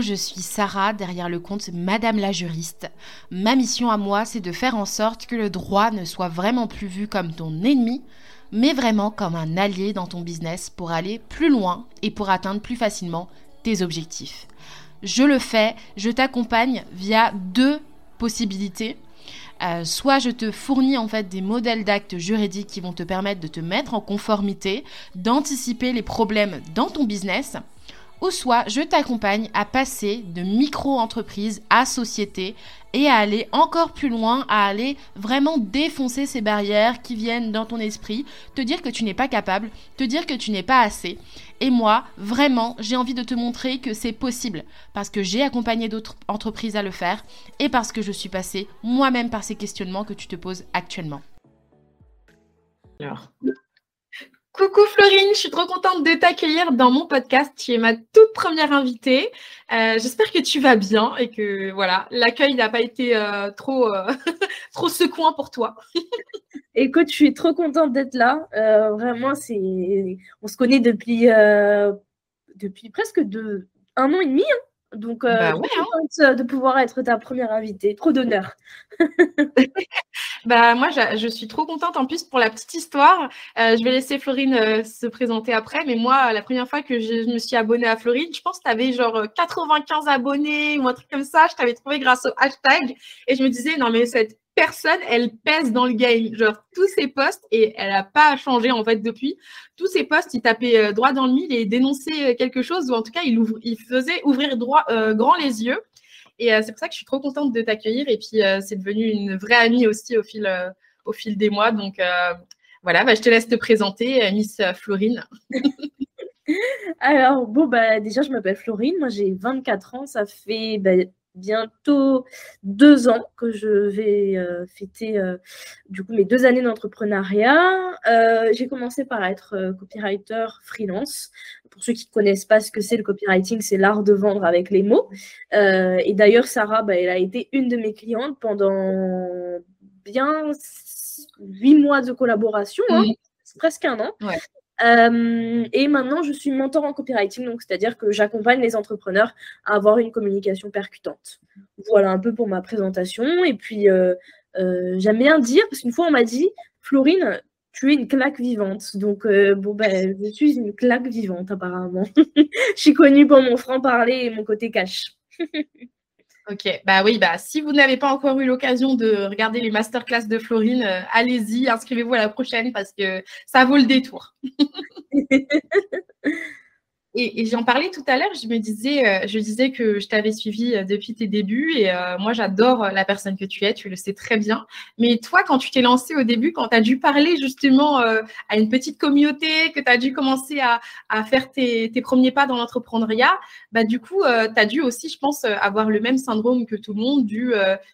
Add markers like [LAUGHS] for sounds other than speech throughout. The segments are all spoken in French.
Je suis Sarah derrière le compte Madame la juriste. Ma mission à moi, c'est de faire en sorte que le droit ne soit vraiment plus vu comme ton ennemi, mais vraiment comme un allié dans ton business pour aller plus loin et pour atteindre plus facilement tes objectifs. Je le fais, je t'accompagne via deux possibilités. Euh, soit je te fournis en fait des modèles d'actes juridiques qui vont te permettre de te mettre en conformité, d'anticiper les problèmes dans ton business, ou soit je t'accompagne à passer de micro-entreprise à société et à aller encore plus loin, à aller vraiment défoncer ces barrières qui viennent dans ton esprit, te dire que tu n'es pas capable, te dire que tu n'es pas assez. Et moi, vraiment, j'ai envie de te montrer que c'est possible parce que j'ai accompagné d'autres entreprises à le faire et parce que je suis passée moi-même par ces questionnements que tu te poses actuellement. Coucou Florine, je suis trop contente de t'accueillir dans mon podcast. Tu es ma toute première invitée. Euh, j'espère que tu vas bien et que voilà, l'accueil n'a pas été euh, trop, euh, [LAUGHS] trop secouant pour toi. [LAUGHS] Écoute, je suis trop contente d'être là. vraiment, c'est, on se connaît depuis, depuis presque un an et demi. Hein. Donc, euh, bah hein. de pouvoir être ta première invitée. Trop d'honneur. [LAUGHS] bah, moi, je, suis trop contente. En plus, pour la petite histoire, euh, je vais laisser Florine euh, se présenter après. Mais moi, la première fois que je me suis abonnée à Florine, je pense que tu avais genre 95 abonnés ou un truc comme ça. Je t'avais trouvé grâce au hashtag. Et je me disais, non, mais cette personne, elle pèse dans le game. Genre, tous ses posts, et elle n'a pas changé en fait depuis, tous ses posts, il tapait euh, droit dans le mille et dénonçait euh, quelque chose, ou en tout cas, il, il faisait ouvrir droit, euh, grand les yeux. Et c'est pour ça que je suis trop contente de t'accueillir. Et puis, c'est devenu une vraie amie aussi au fil, au fil des mois. Donc, voilà, bah, je te laisse te présenter, Miss Florine. [LAUGHS] Alors, bon, bah, déjà, je m'appelle Florine. Moi, j'ai 24 ans. Ça fait bah, bientôt deux ans que je vais euh, fêter euh, du coup mes deux années d'entrepreneuriat. Euh, j'ai commencé par être copywriter freelance. Pour ceux qui ne connaissent pas ce que c'est le copywriting, c'est l'art de vendre avec les mots. et d'ailleurs, Sarah, bah, elle a été une de mes clientes pendant bien huit mois de collaboration, hein. mmh. presque un an. Euh, et maintenant, je suis mentor en copywriting, donc c'est-à-dire que j'accompagne les entrepreneurs à avoir une communication percutante. Voilà un peu pour ma présentation. Et puis, euh, euh, j'aime bien dire, parce qu'une fois, on m'a dit, Florine, tu es une claque vivante. Donc, bon, ben, je suis une claque vivante, apparemment. [LAUGHS] je suis connue pour mon franc-parler et mon côté cash. [LAUGHS] Ok, bah oui, bah si vous n'avez pas encore eu l'occasion de regarder les masterclass de Florine, euh, allez-y, inscrivez-vous à la prochaine parce que ça vaut le détour. [LAUGHS] Et, j'en parlais tout à l'heure, je me disais, euh, je disais que je t'avais suivi euh, depuis tes débuts et euh, moi j'adore la personne que tu es, tu le sais très bien. Mais toi, quand tu t'es lancé au début, quand tu as dû parler justement à une petite communauté, que tu as dû commencer à, faire tes, premiers pas dans l'entrepreneuriat, bah, du coup, tu as dû aussi, je pense, avoir le même syndrome que tout le monde, du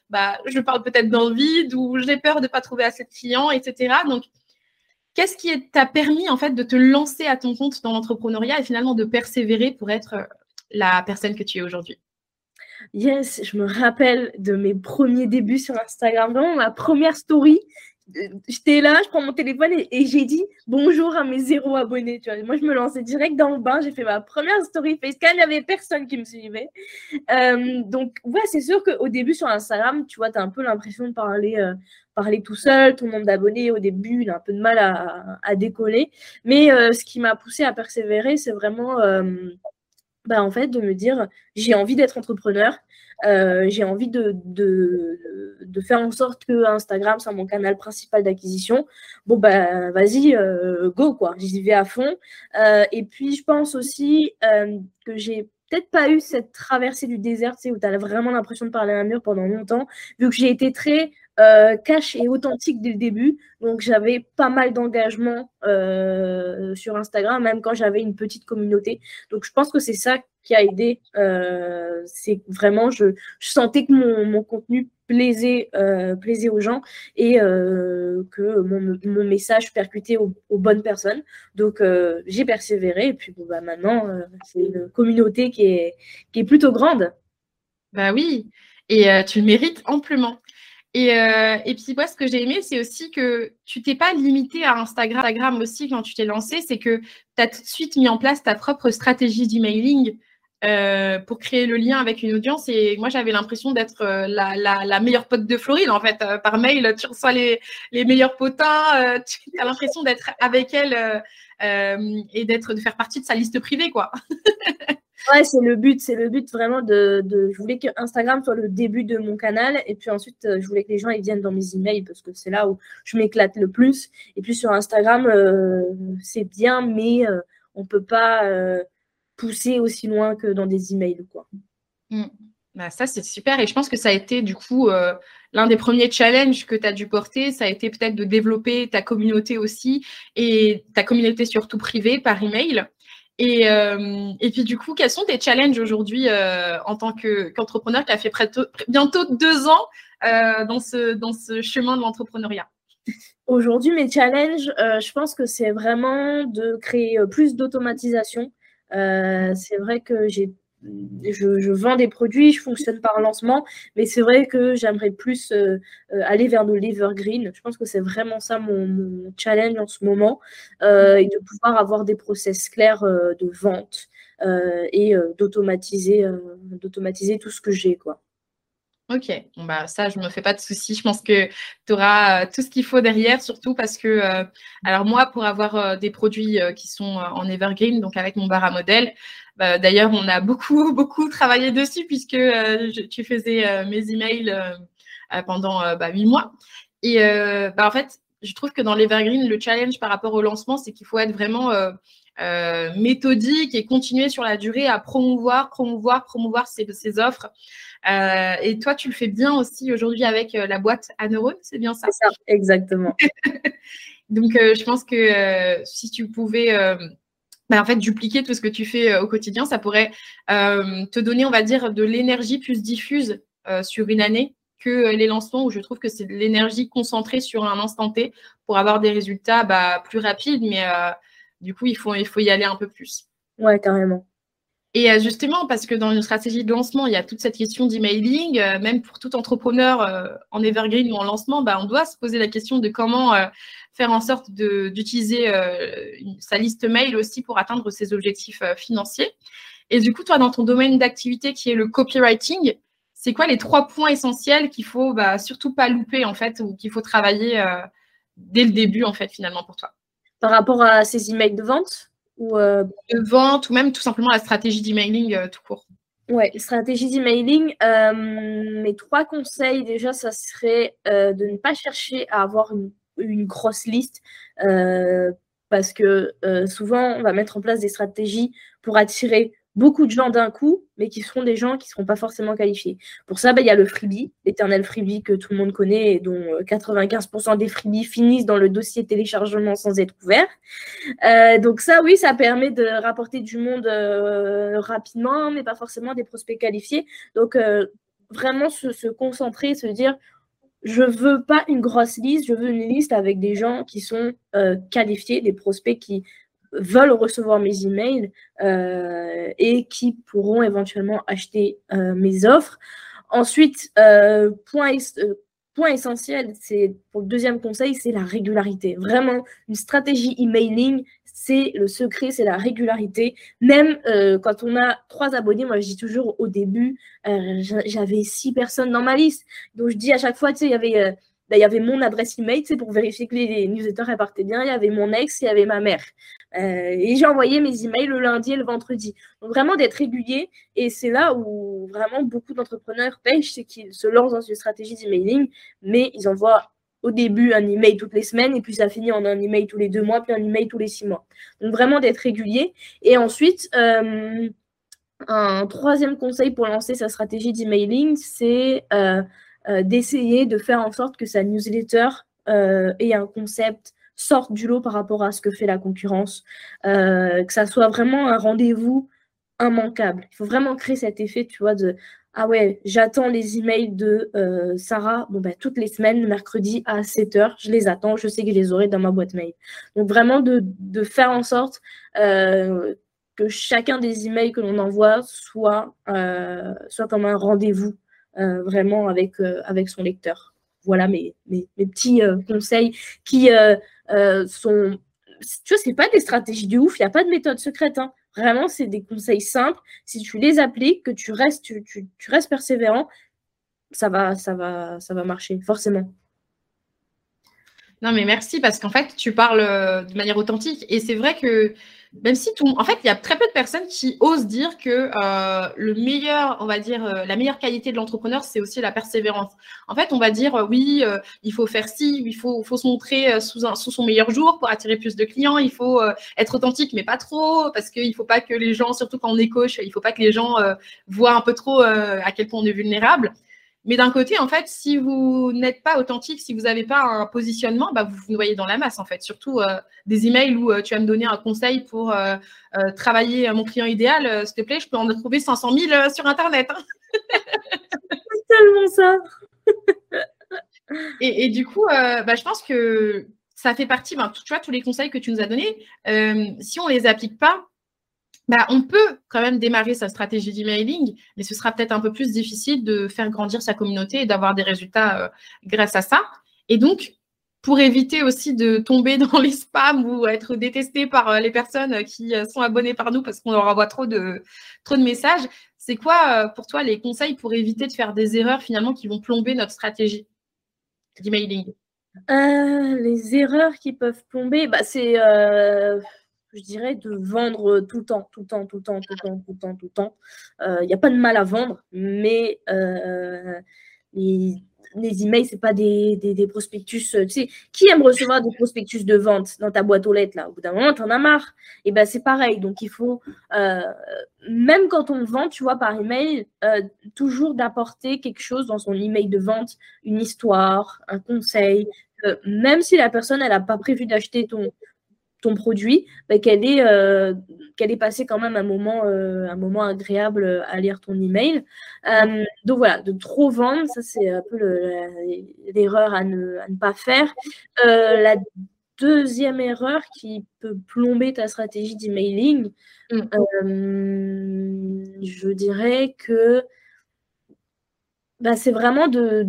bah, je parle peut-être dans le vide ou j'ai peur de ne pas trouver assez de clients, etc. Donc, Qu'est-ce qui t'a permis en fait de te lancer à ton compte dans l'entrepreneuriat et finalement de persévérer pour être euh, la personne que tu es aujourd'hui? Yes, je me rappelle de mes premiers débuts sur Instagram, vraiment ma première story. Euh, j'étais là, je prends mon téléphone et, j'ai dit bonjour à mes zéro abonnés. Tu vois. Moi, je me lançais direct dans le bain. J'ai fait ma première story facecam. Il n'y avait personne qui me suivait. Euh, donc, ouais, c'est sûr qu'au début sur Instagram, tu vois, tu as un peu l'impression de parler parler tout seul, ton nombre d'abonnés au début, il a un peu de mal à, décoller. Mais euh, ce qui m'a poussé à persévérer, c'est vraiment euh, bah, en fait de me dire j'ai envie d'être entrepreneur, euh, j'ai envie de, de, faire en sorte que Instagram soit mon canal principal d'acquisition. Bon, ben vas-y, go, quoi. J'y vais à fond. et puis, je pense aussi que j'ai peut-être pas eu cette traversée du désert, tu sais, où tu as vraiment l'impression de parler à un mur pendant longtemps, vu que j'ai été très euh, cash et authentique dès le début. Donc j'avais pas mal d'engagement euh, sur Instagram, même quand j'avais une petite communauté. Donc je pense que c'est ça qui a aidé. Euh, c'est vraiment, je, sentais que mon, contenu plaisait, plaisait aux gens et que mon, message percutait aux, bonnes personnes. Donc j'ai persévéré et puis bah, maintenant c'est une communauté qui est, qui est plutôt grande. Bah oui, et tu le mérites amplement. Et, euh, et, puis moi, ce que j'ai aimé, c'est aussi que tu t'es pas limité à Instagram, Instagram aussi quand tu t'es lancé, c'est que tu as tout de suite mis en place ta propre stratégie d'emailing pour créer le lien avec une audience. Et moi, j'avais l'impression d'être la, meilleure pote de Florine. En fait, par mail, tu reçois les, les meilleurs potins. tu [LAUGHS] as l'impression d'être avec elle et d'être de faire partie de sa liste privée, quoi. [LAUGHS] Ouais, c'est le but, c'est le but vraiment de, Je voulais que Instagram soit le début de mon canal et puis ensuite euh, je voulais que les gens ils viennent dans mes emails parce que c'est là où je m'éclate le plus. Et puis sur Instagram, euh, c'est bien, mais on euh, on peut pas pousser aussi loin que dans des emails, quoi. Mmh. Bah, ça, c'est super. Et je pense que ça a été du coup l'un des premiers challenges que tu as dû porter. Ça a été peut-être de développer ta communauté aussi et ta communauté surtout privée par email. Et, euh, et, puis du coup, quels sont tes challenges aujourd'hui euh, en tant qu'entrepreneur qui a fait près bientôt deux ans euh, dans, ce, dans ce chemin de l'entrepreneuriat? Aujourd'hui, mes challenges, je pense que c'est vraiment de créer plus d'automatisation. C'est vrai que j'ai je, vends des produits, je fonctionne par lancement, mais c'est vrai que j'aimerais plus euh, euh, aller vers le l'evergreen. Je pense que c'est vraiment ça mon, challenge en ce moment, euh, et de pouvoir avoir des process clairs de vente et d'automatiser, d'automatiser tout ce que j'ai, quoi. Ok, bah ça, je ne me fais pas de soucis. Je pense que tu auras tout ce qu'il faut derrière, surtout parce que, alors moi, pour avoir des produits qui sont en evergreen, donc avec mon bar à modèle, bah, d'ailleurs, on a beaucoup, [LAUGHS] beaucoup travaillé dessus puisque euh, tu faisais euh, mes emails euh, pendant bah, huit mois. Et bah, en fait, je trouve que dans l'Evergreen, le challenge par rapport au lancement, c'est qu'il faut être vraiment méthodique et continuer sur la durée à promouvoir, promouvoir, promouvoir ces, offres. Et toi, tu le fais bien aussi aujourd'hui avec la boîte à neurones, c'est bien ça? C'est ça, exactement. [LAUGHS] Donc, je pense que si tu pouvais bah, en fait, dupliquer tout ce que tu fais euh, au quotidien, ça pourrait euh, te donner, on va dire, de l'énergie plus diffuse euh, sur une année que les lancements où je trouve que c'est de l'énergie concentrée sur un instant T pour avoir des résultats bah, plus rapides, mais du coup, il faut, il faut y aller un peu plus. Ouais, carrément. Et euh, justement, parce que dans une stratégie de lancement, il y a toute cette question d'emailing, euh, même pour tout entrepreneur euh, en evergreen ou en lancement, bah, on doit se poser la question de comment faire en sorte d'utiliser sa liste mail aussi pour atteindre ses objectifs financiers. Et du coup, toi, dans ton domaine d'activité qui est le copywriting, c'est quoi les trois points essentiels qu'il faut bah, surtout pas louper en fait ou qu'il faut travailler dès le début en fait finalement pour toi? Par rapport à ces emails de vente? Ou euh, de vente ou même tout simplement la stratégie d'emailing euh, tout court Ouais, stratégie d'emailing. Euh, mes trois conseils, déjà, ça serait de ne pas chercher à avoir une, grosse liste parce que souvent, on va mettre en place des stratégies pour attirer beaucoup de gens d'un coup, mais qui seront des gens qui ne seront pas forcément qualifiés. Pour ça, bah, il y a le freebie, l'éternel freebie que tout le monde connaît et dont 95% euh, des freebies finissent dans le dossier téléchargement sans être ouvert. Euh, donc ça, oui, ça permet de rapporter du monde euh, rapidement, mais pas forcément des prospects qualifiés. Donc vraiment se, se, concentrer, se dire, je veux pas une grosse liste, je veux une liste avec des gens qui sont qualifiés, des prospects qui veulent recevoir mes emails euh, et qui pourront éventuellement acheter euh, mes offres. Ensuite, euh, point, point essentiel, c'est pour le deuxième conseil, c'est la régularité. Vraiment, une stratégie emailing, c'est le secret, c'est la régularité. Même quand on a trois abonnés, moi je dis toujours au début, j'avais six personnes dans ma liste. Donc je dis à chaque fois, tu sais, il y avait il y avait mon adresse email, pour vérifier que les, newsletters répartaient bien. Il y avait mon ex, il y avait ma mère. Euh, et j'ai envoyé mes emails le lundi et le vendredi. Donc vraiment d'être régulier. Et c'est là où vraiment beaucoup d'entrepreneurs pêchent, c'est qu'ils se lancent dans une stratégie d'emailing, mais ils envoient au début un email toutes les semaines et puis ça finit en un email tous les deux mois, puis un email tous les six mois. Donc vraiment d'être régulier. Et ensuite, euh, un troisième conseil pour lancer sa stratégie d'emailing, c'est euh, d'essayer de faire en sorte que sa newsletter euh, ait un concept sorte du lot par rapport à ce que fait la concurrence, euh, que ça soit vraiment un rendez-vous immanquable. Il faut vraiment créer cet effet, tu vois, de ah ouais, j'attends les emails de Sarah bon, ben, toutes les semaines, mercredi à 7h, je les attends, je sais que je les aurai dans ma boîte mail. Donc vraiment de, de faire en sorte que chacun des emails que l'on envoie soit, soit comme un rendez-vous euh, vraiment avec, euh, avec son lecteur. Voilà mes, mes, petits euh, conseils qui sont. Tu vois, c'est pas des stratégies de ouf, il n'y a pas de méthode secrète. Hein. Vraiment, c'est des conseils simples. Si tu les appliques, que tu restes, tu, tu restes persévérant, ça va, ça va, ça va marcher, forcément. Non, mais merci parce qu'en fait, tu parles euh, de manière authentique. Et c'est vrai que même si tout. En fait, il y a très peu de personnes qui osent dire que euh, le meilleur, on va dire, euh, la meilleure qualité de l'entrepreneur, c'est aussi la persévérance. En fait, on va dire, oui, il faut faire ci, il faut, faut se montrer sous, un, sous son meilleur jour pour attirer plus de clients. Il faut être authentique, mais pas trop, parce qu'il ne faut pas que les gens, surtout quand on est coach, il ne faut pas que les gens voient un peu trop à quel point on est vulnérable. Mais d'un côté, en fait, si vous n'êtes pas authentique, si vous n'avez pas un positionnement, bah, vous vous noyez dans la masse, en fait. Surtout euh, des emails où euh, tu vas me donner un conseil pour euh, travailler mon client idéal. S'il te plaît, je peux en trouver 500 000 sur Internet. Hein. [LAUGHS] C'est tellement ça. [LAUGHS] et, du coup, bah, je pense que ça fait partie, ben, tu vois, tous les conseils que tu nous as donnés, si on ne les applique pas, bah, on peut quand même démarrer sa stratégie d'emailing, mais ce sera peut-être un peu plus difficile de faire grandir sa communauté et d'avoir des résultats euh, grâce à ça. Et donc, pour éviter aussi de tomber dans les spams ou être détesté par euh, les personnes qui euh, sont abonnées par nous parce qu'on leur envoie trop de, messages, c'est quoi pour toi les conseils pour éviter de faire des erreurs finalement qui vont plomber notre stratégie d'emailing? Les erreurs qui peuvent plomber, bah, c'est je dirais, de vendre tout le temps, tout le temps, tout le temps, tout le temps, tout le temps, tout le temps. Il euh, n'y a pas de mal à vendre, mais euh, les, emails, ce n'est pas des, prospectus. Tu sais, qui aime recevoir des prospectus de vente dans ta boîte aux lettres là? Au bout d'un moment, tu en as marre. Et ben c'est pareil. Donc, il faut, euh, même quand on vend, tu vois, par email, toujours d'apporter quelque chose dans son email de vente, une histoire, un conseil, même si la personne, elle n'a pas prévu d'acheter ton, ton produit, bah, qu'elle ait, euh, ait passé quand même un moment, euh, un moment agréable à lire ton email. Euh, donc voilà, de trop vendre, ça c'est un peu l'erreur à ne, à ne, pas faire. la deuxième erreur qui peut plomber ta stratégie d'emailing, mmh. je dirais que bah, c'est vraiment de,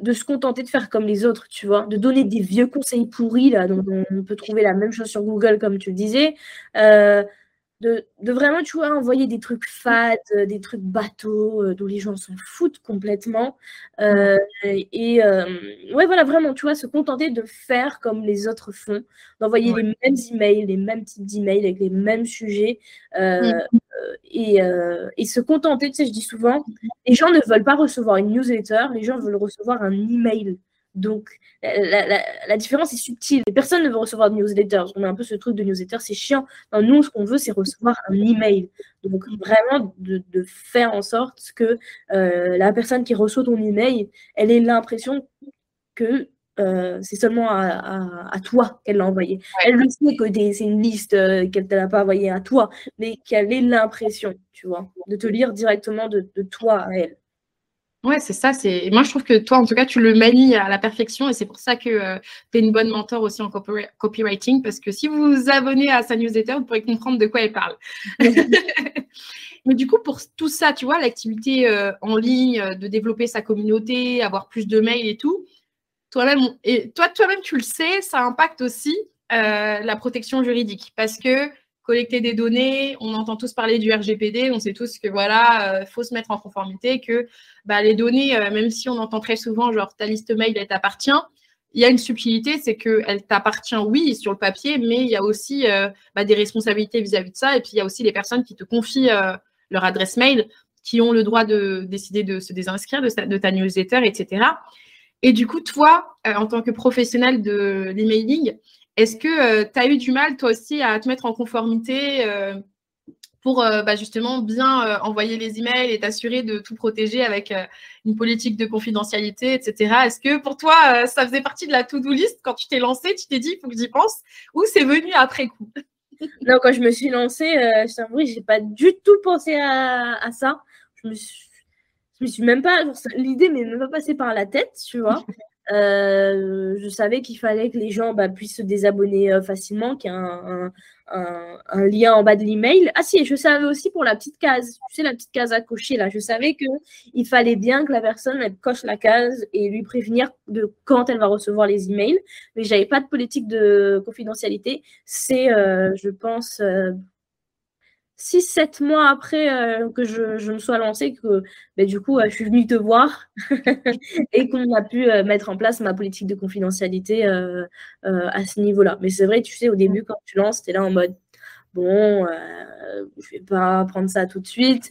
de se contenter de faire comme les autres, tu vois, de donner des vieux conseils pourris, là, dont on peut trouver la même chose sur Google, comme tu le disais, euh, de, vraiment, tu vois, envoyer des trucs fades, euh, des trucs bateaux, euh, dont les gens s'en foutent complètement. et ouais, voilà, vraiment, tu vois, se contenter de faire comme les autres font, d'envoyer les mêmes emails, les mêmes types d'emails avec les mêmes sujets. Mm. Et, et, se contenter, tu sais, je dis souvent, les gens ne veulent pas recevoir une newsletter, les gens veulent recevoir un email. Donc, la, différence est subtile. Personne ne veut recevoir de newsletter. On a un peu ce truc de newsletter, c'est chiant. nous, ce qu'on veut, c'est recevoir un email. Donc, vraiment, de, faire en sorte que euh, la personne qui reçoit ton email, elle ait l'impression que euh, c'est seulement à, toi qu'elle l'a envoyé. Elle le sait que c'est une liste euh, qu'elle ne l'a pas envoyée à toi, mais qu'elle ait l'impression, tu vois, de te lire directement de toi à elle. Ouais, c'est ça. C'est moi, je trouve que toi, en tout cas, tu le manies à la perfection, et c'est pour ça que euh, tu es une bonne mentor aussi en copywriting, parce que si vous vous abonnez à sa newsletter, vous pourrez comprendre de quoi elle parle. [LAUGHS] Mais du coup, pour tout ça, tu vois, l'activité en ligne, de développer sa communauté, avoir plus de mails et tout, toi-même, et toi, toi-même, tu le sais, ça impacte aussi la protection juridique, parce que collecter des données. On entend tous parler du RGPD. On sait tous que voilà, euh, faut se mettre en conformité, que bah, les données, euh, même si on entend très souvent genre ta liste mail, elle t'appartient. Il y a une subtilité, c'est qu'elle t'appartient, oui, sur le papier, mais il y a aussi euh, bah, des responsabilités vis-à-vis de ça. Et puis, il y a aussi les personnes qui te confient leur adresse mail, qui ont le droit de décider de se désinscrire de ta newsletter, etc. Et du coup, toi, en tant que professionnel de l'emailing, est-ce que euh, tu as eu du mal, toi aussi, à te mettre en conformité euh, pour euh, bah, justement bien envoyer les emails et t'assurer de tout protéger avec une politique de confidentialité, etc. Est-ce que pour toi, ça faisait partie de la to-do list quand tu t'es lancé, tu t'es dit, il faut que j'y pense, ou c'est venu après coup? Non, quand je me suis lancée, je t'avoue, je n'ai pas du tout pensé à, ça. Je me suis, me suis même pas, l'idée m'est même pas passée par la tête, tu vois. [LAUGHS] Euh, je savais qu'il fallait que les gens bah, puissent se désabonner euh, facilement, qu'il y a un, lien en bas de l'email. Ah si, je savais aussi pour la petite case, tu sais, la petite case à cocher là, je savais qu'il fallait bien que la personne elle coche la case et lui prévenir de quand elle va recevoir les emails. Mais j'avais pas de politique de confidentialité. C'est, euh, je pense, 6-7 mois après euh, que je, me sois lancée, que ben, du coup, je suis venue te voir [LAUGHS] et qu'on a pu mettre en place ma politique de confidentialité à ce niveau-là. Mais c'est vrai, tu sais, au début, quand tu lances, tu es là en mode bon, je vais pas prendre ça tout de suite.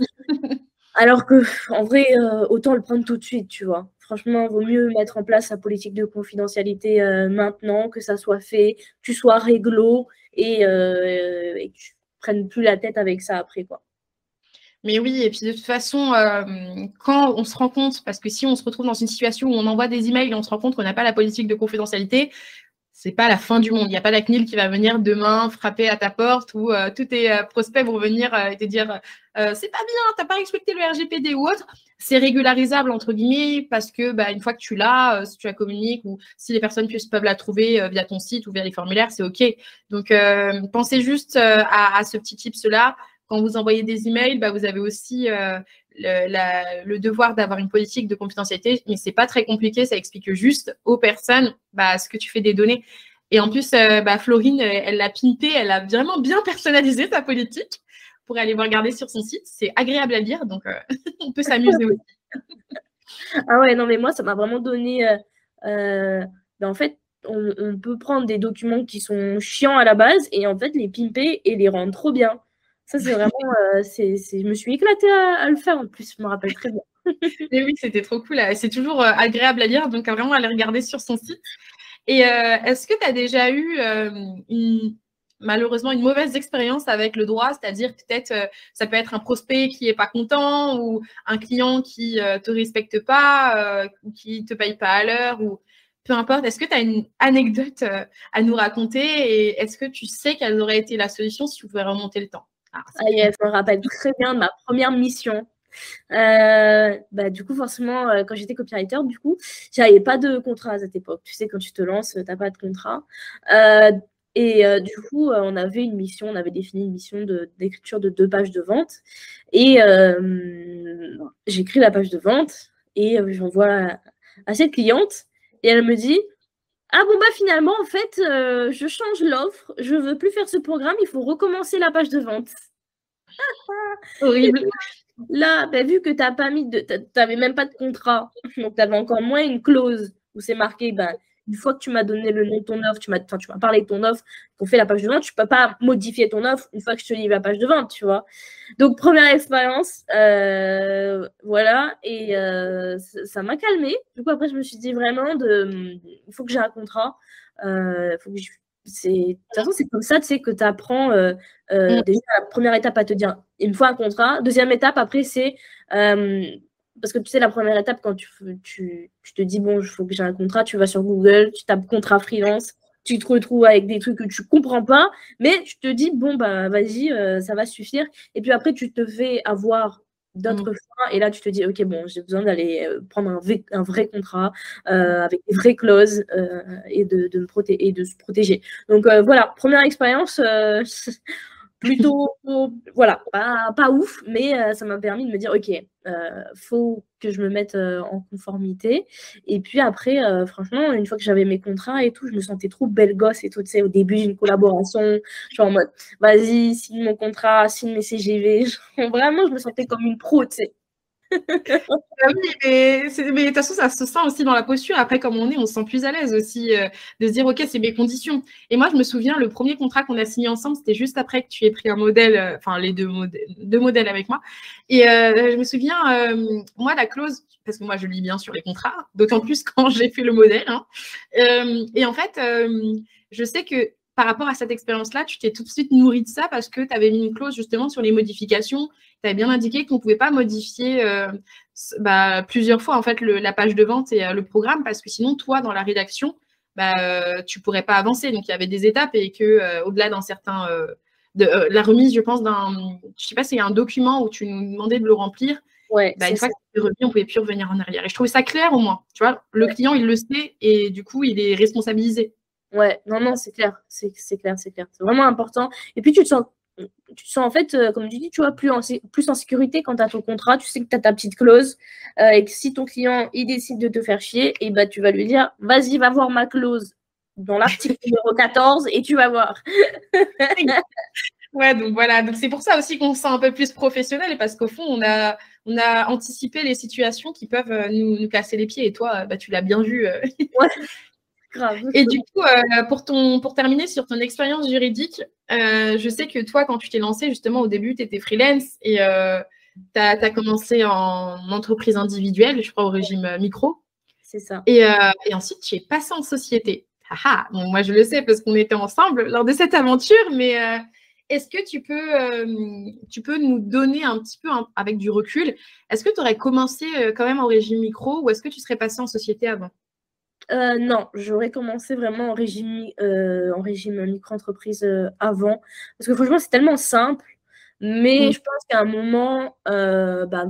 Alors que, en vrai, autant le prendre tout de suite, tu vois. Franchement, il vaut mieux mettre en place sa politique de confidentialité maintenant, que ça soit fait, que tu sois réglo et, et que tu prennes plus la tête avec ça après, quoi. Mais oui, et puis de toute façon, euh, quand on se rend compte, parce que si on se retrouve dans une situation où on envoie des emails et on se rend compte qu'on n'a pas la politique de confidentialité, c'est pas la fin du monde. Il n'y a pas la CNIL qui va venir demain frapper à ta porte ou euh, tous tes euh, prospects vont venir et te dire c'est pas bien, t'as pas respecté le RGPD ou autre. C'est régularisable entre guillemets parce que bah, une fois que tu l'as, si tu la communiques ou si les personnes peuvent la trouver via ton site ou via les formulaires, c'est ok. Donc pensez juste à, à, ce petit tips là quand vous envoyez des emails, bah, vous avez aussi euh, le, devoir d'avoir une politique de confidentialité, mais c'est pas très compliqué, ça explique juste aux personnes bah, ce que tu fais des données. Et en plus, euh, bah, Florine, elle l'a pinté, elle a vraiment bien personnalisé sa politique pour aller regarder sur son site. C'est agréable à lire, donc euh, [LAUGHS] on peut s'amuser aussi. [LAUGHS] ah ouais, non, mais moi, ça m'a vraiment donné. Ben, en fait, on, on, peut prendre des documents qui sont chiants à la base et en fait les pimper et les rendre trop bien. Ça, c'est vraiment. Euh, je me suis éclatée à, le faire en plus, je me rappelle très bien. [LAUGHS] Et oui, c'était trop cool. C'est toujours euh, agréable à lire, donc vraiment aller regarder sur son site. Et euh, est-ce que tu as déjà eu malheureusement une mauvaise expérience avec le droit, c'est-à-dire peut-être ça peut être un prospect qui n'est pas content ou un client qui ne te respecte pas, ou qui ne te paye pas à l'heure ou peu importe. Est-ce que tu as une anecdote à nous raconter? Et est-ce que tu sais quelle aurait été la solution si tu pouvais remonter le temps? Ah, je me rappelle très bien de ma première mission. Euh, bah, du coup, forcément, euh, quand j'étais copywriter, du coup, j'avais pas de contrat à cette époque. Tu sais, quand tu te lances, tu n'as pas de contrat. Euh, et du coup, on avait une mission, on avait défini une mission d'écriture de, deux pages de vente. Et j'écris la page de vente et j'envoie à cette cliente. Et elle me dit ah bon bah finalement en fait euh, je change l'offre, je veux plus faire ce programme, il faut recommencer la page de vente. Horrible. Là, bah, vu que tu pas mis de. Tu n'avais même pas de contrat, donc tu avais encore moins une clause où c'est marqué bah, une fois que tu m'as donné le nom de ton offre, tu m'as, tu m'as parlé de ton offre, qu'on fait la page de vente, tu peux pas modifier ton offre une fois que je te livre la page de vente, tu vois. Donc, première expérience, euh, voilà, et euh, ça m'a calmé. Du coup, après, je me suis dit vraiment, de, il faut que j'ai un contrat. Euh, faut que c'est, de toute façon, c'est comme ça, tu sais, que tu apprends mm. déjà la première étape à te dire, il me faut un contrat. Deuxième étape, après, c'est parce que tu sais, la première étape, quand tu, tu, tu te dis, bon, il faut que j'ai un contrat, tu vas sur Google, tu tapes contrat freelance, tu te retrouves avec des trucs que tu comprends pas, mais tu te dis, bon, bah, vas-y, euh, ça va suffire. Et puis après, tu te fais avoir d'autres mmh. et là, tu te dis, ok, bon, j'ai besoin d'aller euh, prendre un, un, vrai contrat euh, avec des vraies clauses et, de, de me et de se protéger. Donc voilà, première expérience. [LAUGHS] plutôt, voilà, pas, pas ouf, mais euh, ça m'a permis de me dire, ok, euh, faut que je me mette euh, en conformité. Et puis après, franchement, une fois que j'avais mes contrats et tout, je me sentais trop belle gosse et tout, tu sais, au début d'une collaboration, genre en mode, vas-y, signe mon contrat, signe mes CGV. [LAUGHS] vraiment, je me sentais comme une pro, tu sais. Ah oui, mais, de toute façon, ça se sent aussi dans la posture. Après, comme on est, on se sent plus à l'aise aussi euh, de se dire, OK, c'est mes conditions. Et moi, je me souviens, le premier contrat qu'on a signé ensemble, c'était juste après que tu aies pris un modèle, euh, enfin, les deux modèles, deux modèles avec moi. Et euh, je me souviens, moi, la clause, parce que moi, je lis bien sur les contrats, d'autant plus [LAUGHS] quand j'ai fait le modèle. Hein. et en fait, je sais que par rapport à cette expérience-là, tu t'es tout de suite nourri de ça parce que tu avais mis une clause justement sur les modifications. Tu avais bien indiqué qu'on ne pouvait pas modifier euh, bah, plusieurs fois en fait la page de vente et euh, le programme parce que sinon, toi, dans la rédaction, bah, euh, tu ne pourrais pas avancer. Donc, il y avait des étapes et que au-delà d'un certain. de, la remise, je pense, d'un. Je sais pas, c'est un document où tu nous demandais de le remplir. Ouais, bah, une fois que tu remis, on ne pouvait plus revenir en arrière. Et je trouvais ça clair au moins. Tu vois, le client, il le sait et du coup, il est responsabilisé. Ouais, non, non, c'est clair, c'est clair, c'est clair. C'est vraiment important. Et puis tu te sens, tu te sens en fait, euh, comme tu dis, tu vois, plus en, plus en sécurité quand tu as ton contrat, tu sais que tu as ta petite clause, euh, et que si ton client, il décide de te faire chier, et bah tu vas lui dire, vas-y, va voir ma clause dans l'article [LAUGHS] numéro 14 et tu vas voir. Ouais, donc voilà. Donc c'est pour ça aussi qu'on se sent un peu plus professionnel, parce qu'au fond, on a, on a anticipé les situations qui peuvent euh, nous, casser les pieds. Et toi, bah, tu l'as bien vu. Ouais. [LAUGHS] Grave. Et du coup, euh, pour, ton, pour terminer sur ton expérience juridique, je sais que toi, quand tu t'es lancé, justement, au début, tu étais freelance et tu as, commencé en entreprise individuelle, je crois, au régime micro. C'est ça. Et, et, ensuite, tu es passé en société. Ah, bon, moi, je le sais parce qu'on était ensemble lors de cette aventure, mais est-ce que tu peux, euh, tu peux nous donner un petit peu, avec du recul, est-ce que tu aurais commencé euh, quand même en régime micro ou est-ce que tu serais passé en société avant? Euh, non, j'aurais commencé vraiment en régime, en régime micro-entreprise avant. Parce que franchement, c'est tellement simple. Mais mmh. je pense qu'à un moment, bah,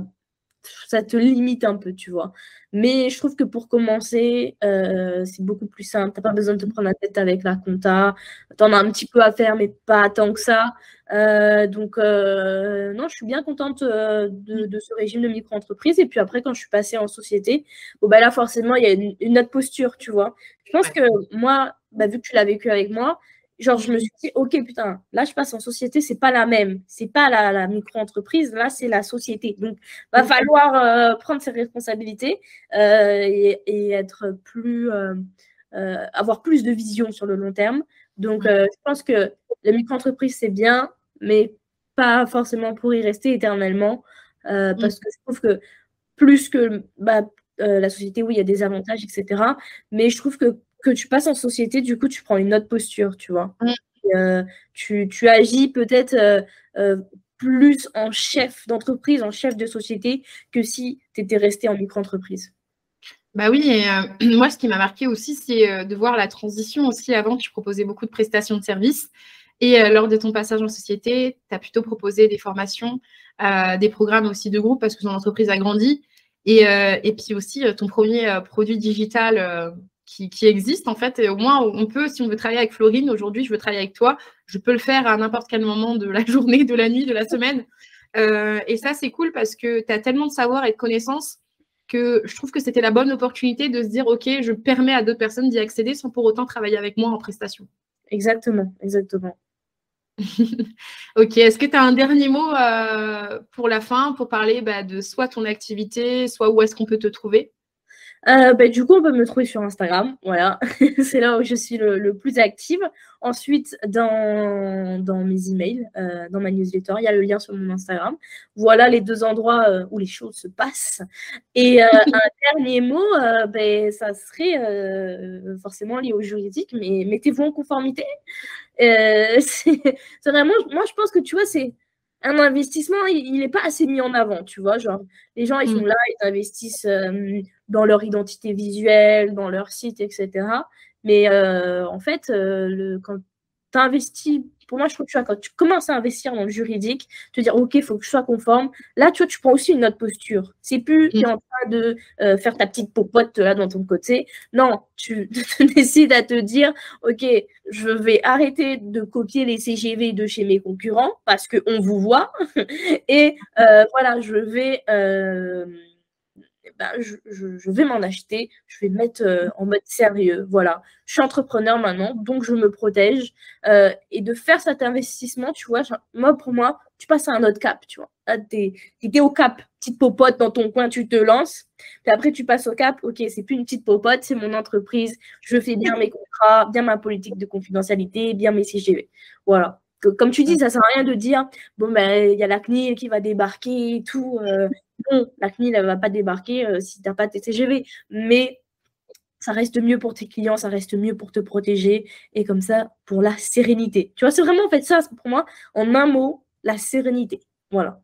ça te limite un peu, tu vois. Mais je trouve que pour commencer, euh, c'est beaucoup plus simple. Tu n'as pas besoin de te prendre la tête avec la compta. Tu en as un petit peu à faire, mais pas tant que ça. Euh, donc, euh, non, je suis bien contente de, ce régime de micro-entreprise. Et puis après, quand je suis passée en société, bon, bah là, forcément, il y a une, autre posture, tu vois. Je pense que moi, bah, vu que tu l'as vécu avec moi, genre, je me suis dit, OK, putain, là, je passe en société, c'est pas la même. C'est pas la, micro-entreprise, là, c'est la société. Donc, va falloir euh, prendre ses responsabilités euh, et, être plus, euh, avoir plus de vision sur le long terme. Donc, je pense que la micro-entreprise, c'est bien, mais pas forcément pour y rester éternellement. Mm. Parce que je trouve que plus que bah, la société, oui, il y a des avantages, etc. Mais je trouve que que tu passes en société, du coup, tu prends une autre posture, tu vois. Mm. Euh, tu, agis peut-être euh, euh, plus en chef d'entreprise, en chef de société, que si tu étais resté en micro-entreprise. Bah oui, et [CLEARS THROAT] moi, ce qui m'a marqué aussi, c'est de voir la transition aussi. Avant, tu proposais beaucoup de prestations de services. Et lors de ton passage en société, tu as plutôt proposé des formations, des programmes aussi de groupe parce que ton entreprise a grandi. Et, et puis aussi, ton premier produit digital qui, existe en fait. Et au moins, on peut, si on veut travailler avec Florine, aujourd'hui, je veux travailler avec toi, je peux le faire à n'importe quel moment de la [LAUGHS] journée, de la nuit, de la semaine. Euh, et ça, c'est cool parce que tu as tellement de savoir et de connaissances que je trouve que c'était la bonne opportunité de se dire, OK, je permets à d'autres personnes d'y accéder sans pour autant travailler avec moi en prestation. Exactement, exactement. [LAUGHS] ok, est-ce que tu as un dernier mot euh, pour la fin, pour parler bah, de soit ton activité, soit où est-ce qu'on peut te trouver? Euh, bah, du coup, on peut me trouver sur Instagram. Voilà, [LAUGHS] c'est là où je suis le, plus active. Ensuite, dans, dans mes emails, euh, dans ma newsletter, il y a le lien sur mon Instagram. Voilà les deux endroits euh, où les choses se passent. Et [LAUGHS] un dernier mot, ben, ça serait forcément lié au juridique, mais mettez-vous en conformité. [LAUGHS] c'est vraiment, moi, je pense que tu vois, c'est un investissement, il n'est pas assez mis en avant, tu vois. Genre, les gens, ils sont mm. là, ils investissent euh, dans leur identité visuelle, dans leur site, etc. Mais euh, en fait, euh, le, quand tu investis pour moi, je trouve que quand tu commences à investir dans le juridique, te dire, OK, il faut que je sois conforme, là, tu vois, tu prends aussi une autre posture. C'est plus, tu es mm. en train de euh, faire ta petite popote là dans ton côté. Non, tu [LAUGHS] décides à te dire, OK, je vais arrêter de copier les CGV de chez mes concurrents parce qu'on vous voit. [LAUGHS] Et euh, voilà, je vais. Euh, ben, je, vais m'en acheter, je vais mettre euh, en mode sérieux. Voilà, je suis entrepreneur maintenant, donc je me protège. Euh, et de faire cet investissement, tu vois, moi, pour moi, tu passes à un autre cap, tu vois. Tu es, au cap, petite popote dans ton coin, tu te lances. Puis après, tu passes au cap, ok, c'est plus une petite popote, c'est mon entreprise, je fais bien mes contrats, bien ma politique de confidentialité, bien mes CGV. Voilà. Comme tu dis, ça sert à rien de dire, bon, ben, il y a la CNIL qui va débarquer et tout. Euh, non, la CNIL, elle ne va pas débarquer euh, si tu n'as pas tes CGV. Mais ça reste mieux pour tes clients, ça reste mieux pour te protéger. Et comme ça, pour la sérénité. Tu vois, c'est vraiment en fait ça, pour moi, en un mot, la sérénité. Voilà.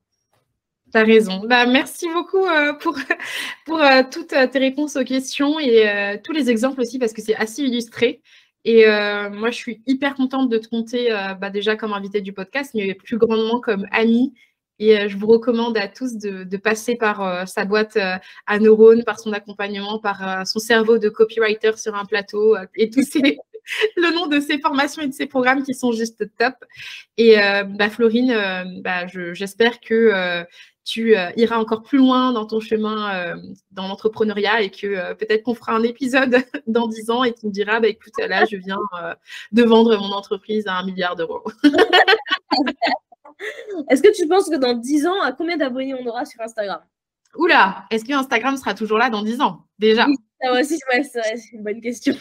Tu as raison. Bah, merci beaucoup euh, pour, [LAUGHS] pour euh, toutes tes réponses aux questions et tous les exemples aussi, parce que c'est assez illustré. Et moi, je suis hyper contente de te compter bah, déjà comme invité du podcast, mais plus grandement comme amie et euh, je vous recommande à tous de, passer par euh, sa boîte euh, à neurones, par son accompagnement, par son cerveau de copywriter sur un plateau et tous ces, [LAUGHS] le nom de ses formations et de ses programmes qui sont juste top. Et bah, Florine, bah, j'espère que tu euh, iras encore plus loin dans ton chemin euh, dans l'entrepreneuriat et que euh, peut-être qu'on fera un épisode [LAUGHS] dans 10 ans et tu me diras, bah, écoute, là, je viens de vendre mon entreprise à un milliard d'euros. [LAUGHS] Est-ce que tu penses que dans 10 ans, à combien d'abonnés on aura sur Instagram? Oula, est-ce que Instagram sera toujours là dans 10 ans? Déjà. Ah aussi, c'est une bonne question.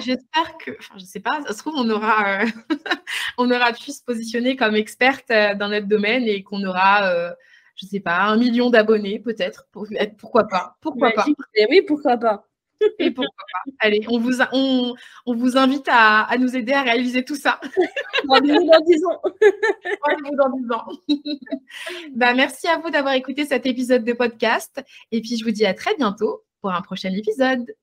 J'espère que, enfin, je sais pas, ça se trouve, on aura, [LAUGHS] on aura pu se positionner comme experte euh, dans notre domaine et qu'on aura, euh, je sais pas, un million d'abonnés peut-être. Pourquoi pas Pourquoi pas Oui, pourquoi pas et pourquoi pas Allez, on vous, on, on vous invite à, à, nous aider à réaliser tout ça. Rendez-vous dans 10 ans. Rendez-vous dans 10 [LAUGHS] ans. bah, merci à vous d'avoir écouté cet épisode de podcast. Et puis, je vous dis à très bientôt pour un prochain épisode.